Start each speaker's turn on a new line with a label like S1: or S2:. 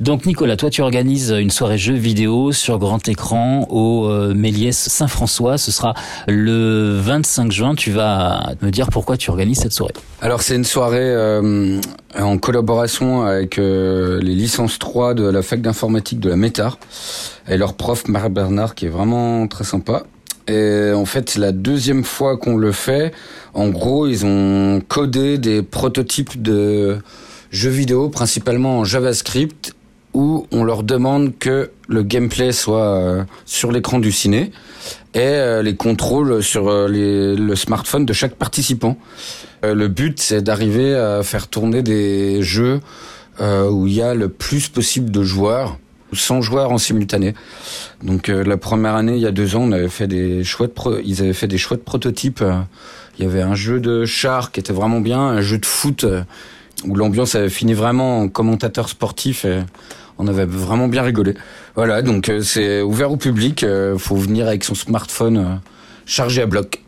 S1: Donc Nicolas, toi tu organises une soirée jeux vidéo sur grand écran au euh, Méliès Saint-François. Ce sera le 25 juin. Tu vas me dire pourquoi tu organises cette soirée.
S2: Alors c'est une soirée euh, en collaboration avec euh, les licences 3 de la fac d'informatique de la Métard et leur prof Marc Bernard qui est vraiment très sympa. Et en fait, c'est la deuxième fois qu'on le fait. En gros, ils ont codé des prototypes de jeux vidéo, principalement en JavaScript, où on leur demande que le gameplay soit euh, sur l'écran du ciné et euh, les contrôles sur euh, le smartphone de chaque participant. le but, c'est d'arriver à faire tourner des jeux où il y a le plus possible de joueurs 100 joueurs en simultané. Donc la première année, il y a deux ans, on avait fait des chouettes pro ils avaient fait des chouettes prototypes. Il y avait un jeu de char qui était vraiment bien, un jeu de foot où l'ambiance avait fini vraiment en commentateur sportif et on avait vraiment bien rigolé. Voilà, donc euh, c'est ouvert au public, faut venir avec son smartphone chargé à bloc.